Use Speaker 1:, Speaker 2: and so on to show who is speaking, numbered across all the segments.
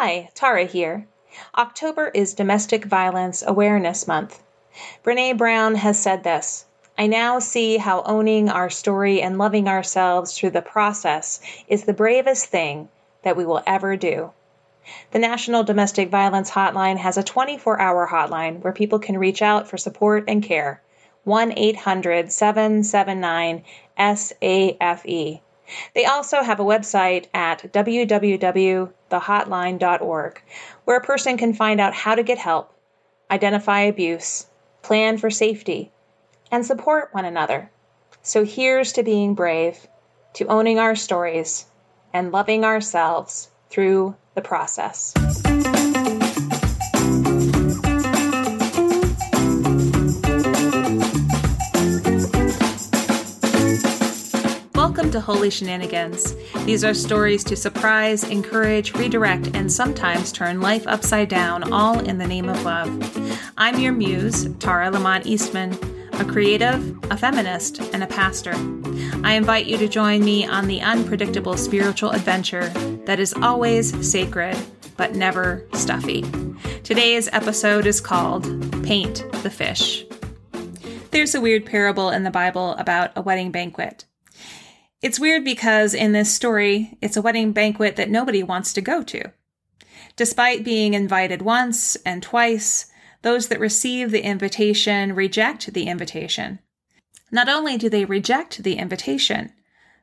Speaker 1: Hi, Tara here. October is Domestic Violence Awareness Month. Brene Brown has said this I now see how owning our story and loving ourselves through the process is the bravest thing that we will ever do. The National Domestic Violence Hotline has a 24 hour hotline where people can reach out for support and care. 1 800 779 SAFE. They also have a website at www.thehotline.org where a person can find out how to get help, identify abuse, plan for safety, and support one another. So here's to being brave, to owning our stories, and loving ourselves through the process. Welcome to Holy Shenanigans. These are stories to surprise, encourage, redirect, and sometimes turn life upside down, all in the name of love. I'm your muse, Tara Lamont Eastman, a creative, a feminist, and a pastor. I invite you to join me on the unpredictable spiritual adventure that is always sacred, but never stuffy. Today's episode is called Paint the Fish. There's a weird parable in the Bible about a wedding banquet. It's weird because in this story, it's a wedding banquet that nobody wants to go to. Despite being invited once and twice, those that receive the invitation reject the invitation. Not only do they reject the invitation,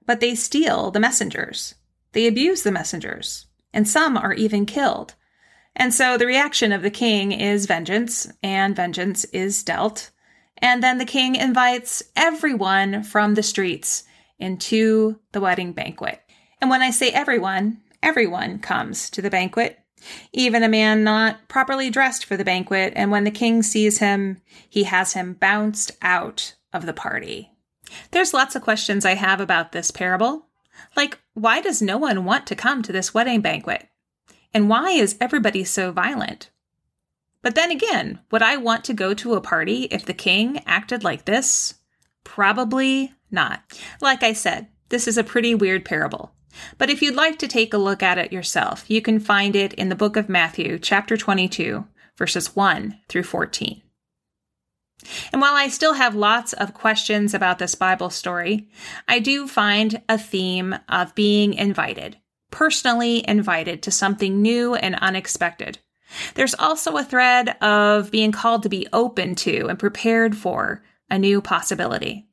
Speaker 1: but they steal the messengers. They abuse the messengers, and some are even killed. And so the reaction of the king is vengeance, and vengeance is dealt. And then the king invites everyone from the streets into the wedding banquet. And when I say everyone, everyone comes to the banquet, even a man not properly dressed for the banquet. And when the king sees him, he has him bounced out of the party. There's lots of questions I have about this parable. Like, why does no one want to come to this wedding banquet? And why is everybody so violent? But then again, would I want to go to a party if the king acted like this? Probably not. Like I said, this is a pretty weird parable. But if you'd like to take a look at it yourself, you can find it in the book of Matthew, chapter 22, verses 1 through 14. And while I still have lots of questions about this Bible story, I do find a theme of being invited, personally invited to something new and unexpected. There's also a thread of being called to be open to and prepared for a new possibility.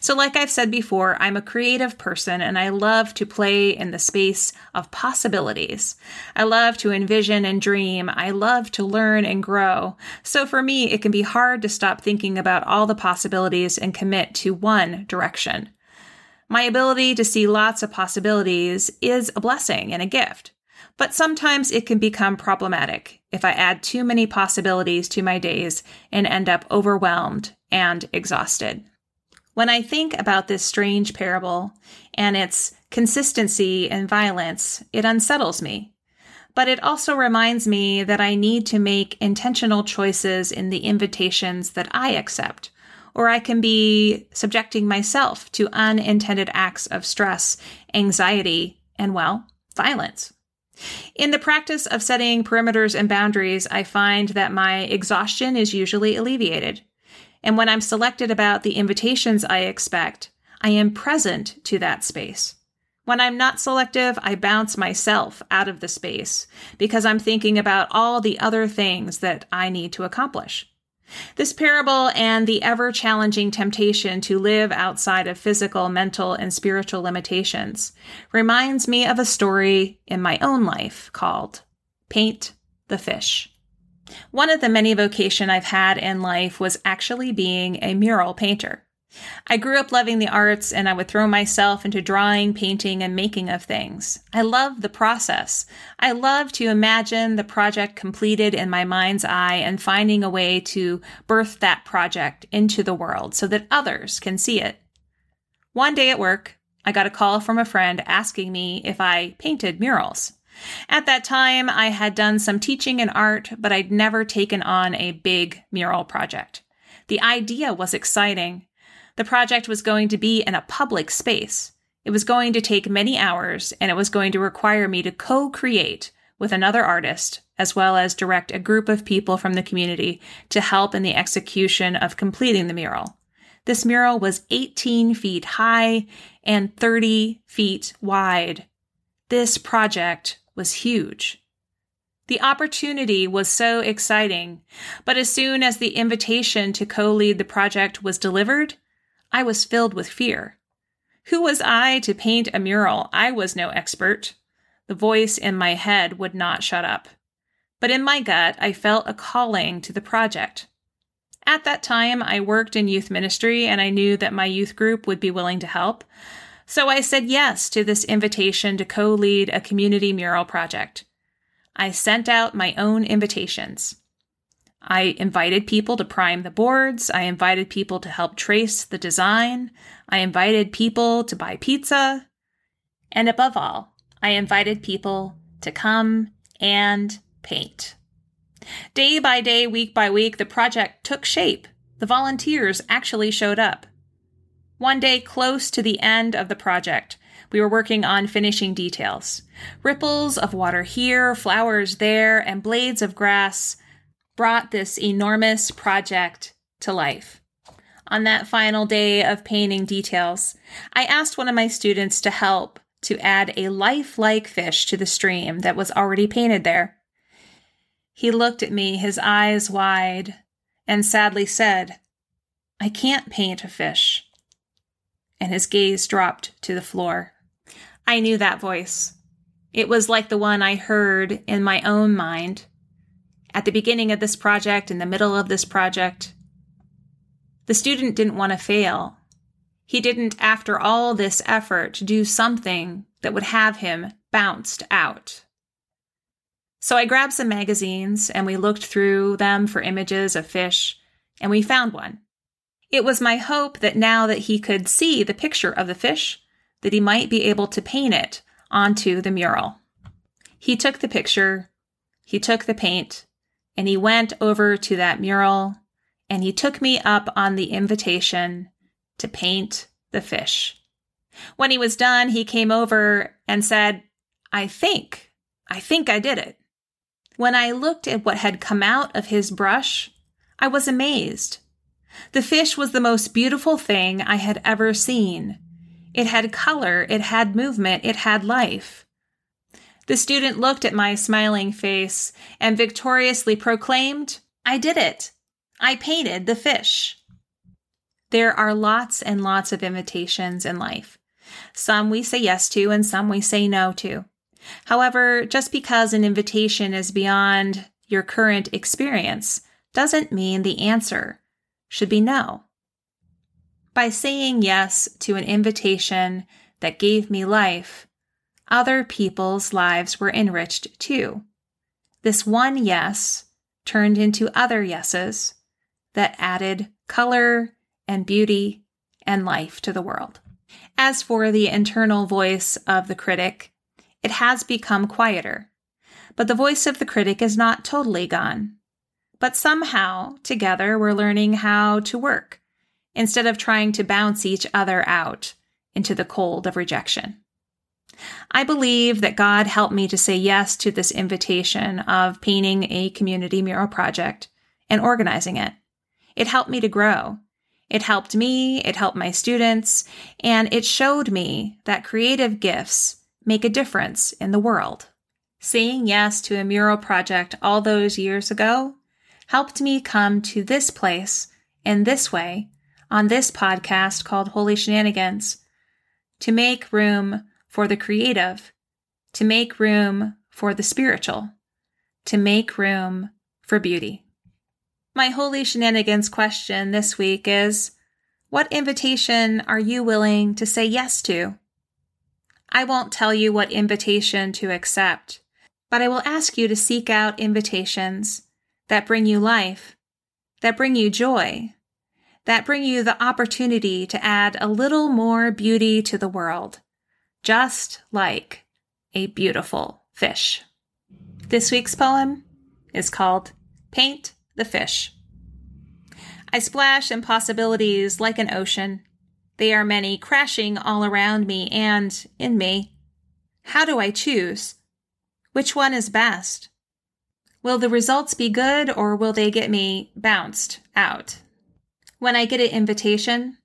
Speaker 1: So, like I've said before, I'm a creative person and I love to play in the space of possibilities. I love to envision and dream. I love to learn and grow. So, for me, it can be hard to stop thinking about all the possibilities and commit to one direction. My ability to see lots of possibilities is a blessing and a gift, but sometimes it can become problematic if I add too many possibilities to my days and end up overwhelmed and exhausted. When I think about this strange parable and its consistency and violence, it unsettles me. But it also reminds me that I need to make intentional choices in the invitations that I accept, or I can be subjecting myself to unintended acts of stress, anxiety, and, well, violence. In the practice of setting perimeters and boundaries, I find that my exhaustion is usually alleviated. And when I'm selected about the invitations I expect, I am present to that space. When I'm not selective, I bounce myself out of the space because I'm thinking about all the other things that I need to accomplish. This parable and the ever challenging temptation to live outside of physical, mental, and spiritual limitations reminds me of a story in my own life called Paint the Fish. One of the many vocation I've had in life was actually being a mural painter. I grew up loving the arts and I would throw myself into drawing, painting, and making of things. I love the process. I love to imagine the project completed in my mind's eye and finding a way to birth that project into the world so that others can see it. One day at work, I got a call from a friend asking me if I painted murals. At that time, I had done some teaching in art, but I'd never taken on a big mural project. The idea was exciting, the project was going to be in a public space. It was going to take many hours, and it was going to require me to co create with another artist, as well as direct a group of people from the community to help in the execution of completing the mural. This mural was 18 feet high and 30 feet wide. This project was huge. The opportunity was so exciting, but as soon as the invitation to co lead the project was delivered, I was filled with fear. Who was I to paint a mural? I was no expert. The voice in my head would not shut up. But in my gut, I felt a calling to the project. At that time, I worked in youth ministry and I knew that my youth group would be willing to help. So I said yes to this invitation to co lead a community mural project. I sent out my own invitations. I invited people to prime the boards. I invited people to help trace the design. I invited people to buy pizza. And above all, I invited people to come and paint. Day by day, week by week, the project took shape. The volunteers actually showed up. One day, close to the end of the project, we were working on finishing details. Ripples of water here, flowers there, and blades of grass brought this enormous project to life. On that final day of painting details, I asked one of my students to help to add a lifelike fish to the stream that was already painted there. He looked at me, his eyes wide, and sadly said, I can't paint a fish. And his gaze dropped to the floor. I knew that voice. It was like the one I heard in my own mind at the beginning of this project, in the middle of this project. The student didn't want to fail. He didn't, after all this effort, do something that would have him bounced out. So I grabbed some magazines and we looked through them for images of fish, and we found one. It was my hope that now that he could see the picture of the fish, that he might be able to paint it onto the mural. He took the picture, he took the paint, and he went over to that mural and he took me up on the invitation to paint the fish. When he was done, he came over and said, I think, I think I did it. When I looked at what had come out of his brush, I was amazed. The fish was the most beautiful thing I had ever seen. It had color, it had movement, it had life. The student looked at my smiling face and victoriously proclaimed, I did it. I painted the fish. There are lots and lots of invitations in life. Some we say yes to and some we say no to. However, just because an invitation is beyond your current experience doesn't mean the answer should be no. By saying yes to an invitation that gave me life, other people's lives were enriched too. this one yes turned into other yeses that added color and beauty and life to the world. As for the internal voice of the critic, it has become quieter. But the voice of the critic is not totally gone. But somehow, together, we're learning how to work instead of trying to bounce each other out into the cold of rejection. I believe that God helped me to say yes to this invitation of painting a community mural project and organizing it. It helped me to grow. It helped me, it helped my students, and it showed me that creative gifts make a difference in the world. Saying yes to a mural project all those years ago helped me come to this place in this way on this podcast called Holy Shenanigans to make room for the creative, to make room for the spiritual, to make room for beauty. My Holy Shenanigans question this week is What invitation are you willing to say yes to? I won't tell you what invitation to accept, but I will ask you to seek out invitations that bring you life, that bring you joy, that bring you the opportunity to add a little more beauty to the world, just like a beautiful fish. This week's poem is called Paint the Fish. I splash in possibilities like an ocean. They are many, crashing all around me and in me. How do I choose? Which one is best? Will the results be good or will they get me bounced out? When I get an invitation,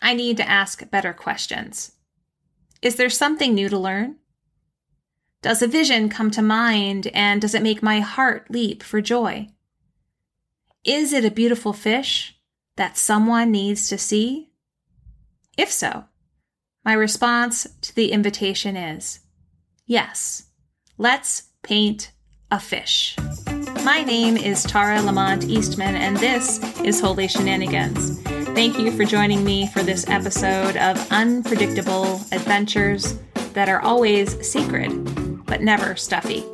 Speaker 1: I need to ask better questions. Is there something new to learn? Does a vision come to mind and does it make my heart leap for joy? Is it a beautiful fish that someone needs to see? If so, my response to the invitation is yes, let's paint a fish. My name is Tara Lamont Eastman, and this is Holy Shenanigans. Thank you for joining me for this episode of unpredictable adventures that are always sacred, but never stuffy.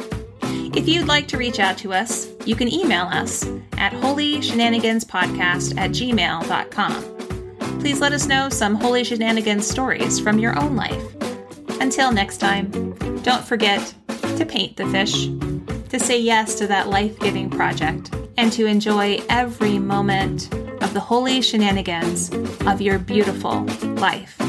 Speaker 1: If you'd like to reach out to us, you can email us at holyshenaniganspodcast at gmail.com. Please let us know some Holy Shenanigans stories from your own life. Until next time, don't forget to paint the fish to say yes to that life giving project, and to enjoy every moment of the holy shenanigans of your beautiful life.